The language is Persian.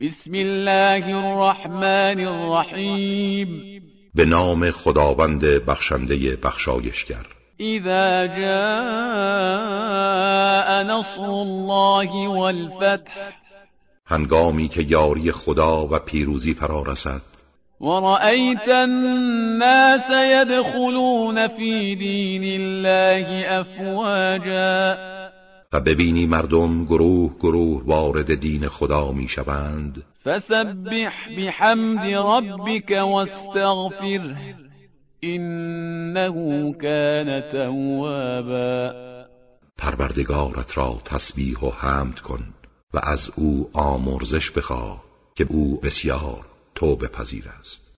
بسم الله الرحمن الرحیم. به نام خداوند بخشنده بخشایشگر. اذا جاء نصر الله والفتح هنگامی که یاری خدا و پیروزی فرا رسد. ورأيت الناس يدخلون في دين الله افواجا. و ببینی مردم گروه گروه وارد دین خدا می‌شوند. فسبح بحمد ربك واستغفره انه كان توابا. پروردگارت را تسبیح و حمد کن و از او آمرزش بخواه که او بسیار توبه پذیر است.